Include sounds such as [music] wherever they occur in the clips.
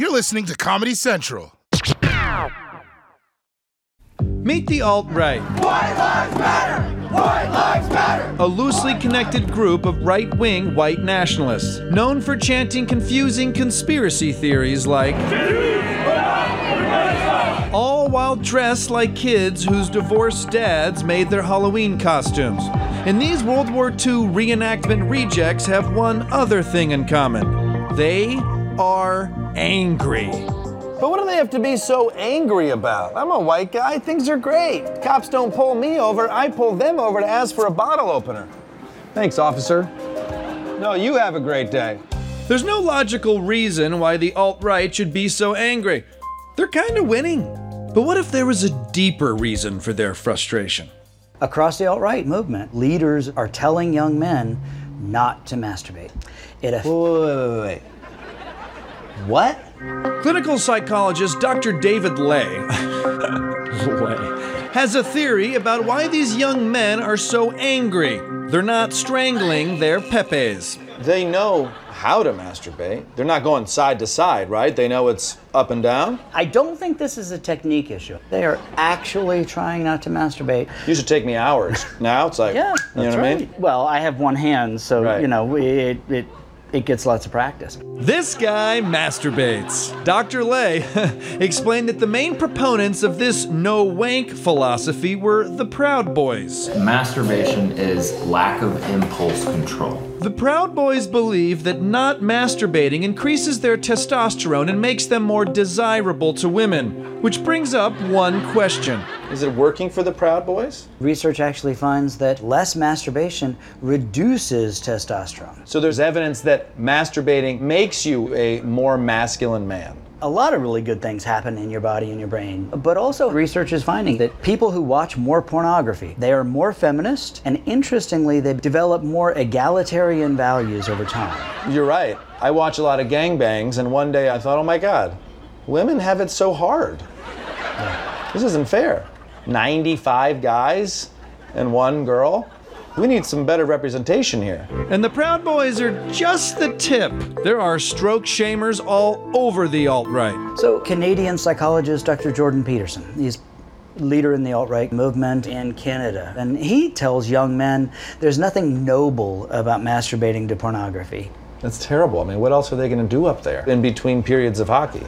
You're listening to Comedy Central. Meet the alt right. White lives matter! White lives matter! A loosely connected group of right wing white nationalists, known for chanting confusing conspiracy theories like. All while dressed like kids whose divorced dads made their Halloween costumes. And these World War II reenactment rejects have one other thing in common they are angry. But what do they have to be so angry about? I'm a white guy, things are great. Cops don't pull me over, I pull them over to ask for a bottle opener. Thanks, officer. No, you have a great day. There's no logical reason why the alt right should be so angry. They're kind of winning. But what if there was a deeper reason for their frustration? Across the alt right movement, leaders are telling young men not to masturbate. It aff- Wait, wait, wait, wait. What? Clinical psychologist Dr. David Ley [laughs] has a theory about why these young men are so angry. They're not strangling their pepes. They know how to masturbate. They're not going side to side, right? They know it's up and down. I don't think this is a technique issue. They are actually trying not to masturbate. Used to take me hours. Now it's like, Yeah, you know that's what I right. mean? Well, I have one hand, so Right. you know it, it it gets lots of practice. This guy masturbates. Dr. Ley [laughs] explained that the main proponents of this no wank philosophy were the Proud Boys. Masturbation is lack of impulse control. The Proud Boys believe that not masturbating increases their testosterone and makes them more desirable to women, which brings up one question. Is it working for the Proud Boys? Research actually finds that less masturbation reduces testosterone. So there's evidence that masturbating makes you a more masculine man. A lot of really good things happen in your body and your brain. But also, research is finding that people who watch more pornography, they are more feminist, and interestingly, they develop more egalitarian values over time. You're right. I watch a lot of gangbangs, and one day I thought, oh my God, women have it so hard. This isn't fair. 95 guys and one girl? We need some better representation here. And the Proud Boys are just the tip. There are stroke shamers all over the alt right. So, Canadian psychologist Dr. Jordan Peterson, he's leader in the alt-right movement in Canada, and he tells young men there's nothing noble about masturbating to pornography. That's terrible. I mean, what else are they going to do up there in between periods of hockey?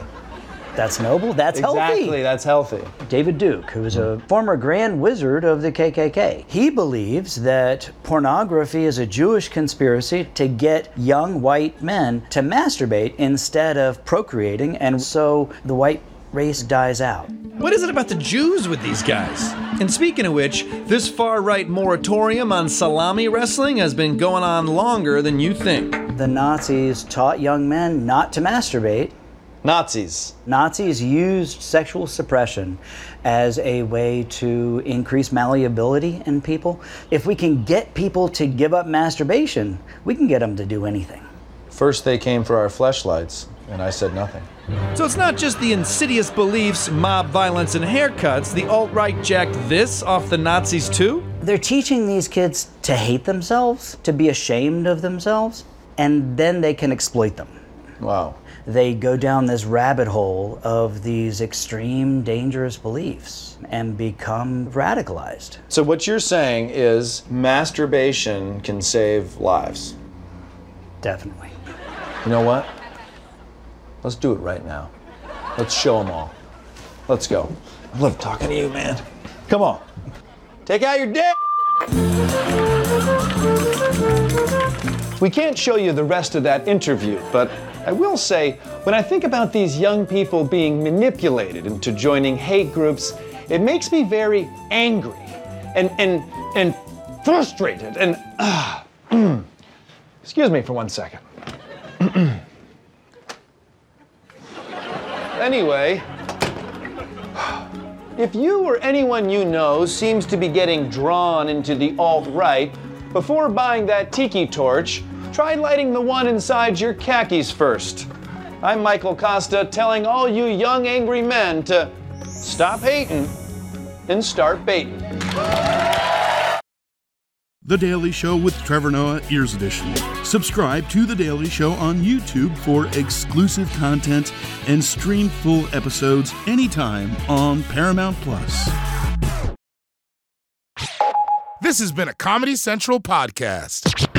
That's noble. That's exactly, healthy. that's healthy. David Duke, who is a former grand wizard of the KKK, he believes that pornography is a Jewish conspiracy to get young white men to masturbate instead of procreating, and so the white race dies out. What is it about the Jews with these guys? And speaking of which, this far right moratorium on salami wrestling has been going on longer than you think. The Nazis taught young men not to masturbate. Nazis. Nazis used sexual suppression as a way to increase malleability in people. If we can get people to give up masturbation, we can get them to do anything. First, they came for our fleshlights, and I said nothing. So it's not just the insidious beliefs, mob violence, and haircuts. The alt right jacked this off the Nazis too? They're teaching these kids to hate themselves, to be ashamed of themselves, and then they can exploit them. Wow. They go down this rabbit hole of these extreme, dangerous beliefs and become radicalized. So, what you're saying is masturbation can save lives. Definitely. You know what? Let's do it right now. Let's show them all. Let's go. I love talking to you, man. Come on. Take out your dick. We can't show you the rest of that interview, but I will say when I think about these young people being manipulated into joining hate groups, it makes me very angry and and and frustrated and ah. Excuse me for one second. [clears throat] anyway, if you or anyone you know seems to be getting drawn into the alt right, before buying that tiki torch, try lighting the one inside your khakis first. I'm Michael Kosta telling all you young angry men to stop hating and start baiting. The Daily Show with Trevor Noah, Ears Edition. Subscribe to The Daily Show on YouTube for exclusive content and stream full episodes anytime on Paramount Plus. This has been a Comedy Central podcast.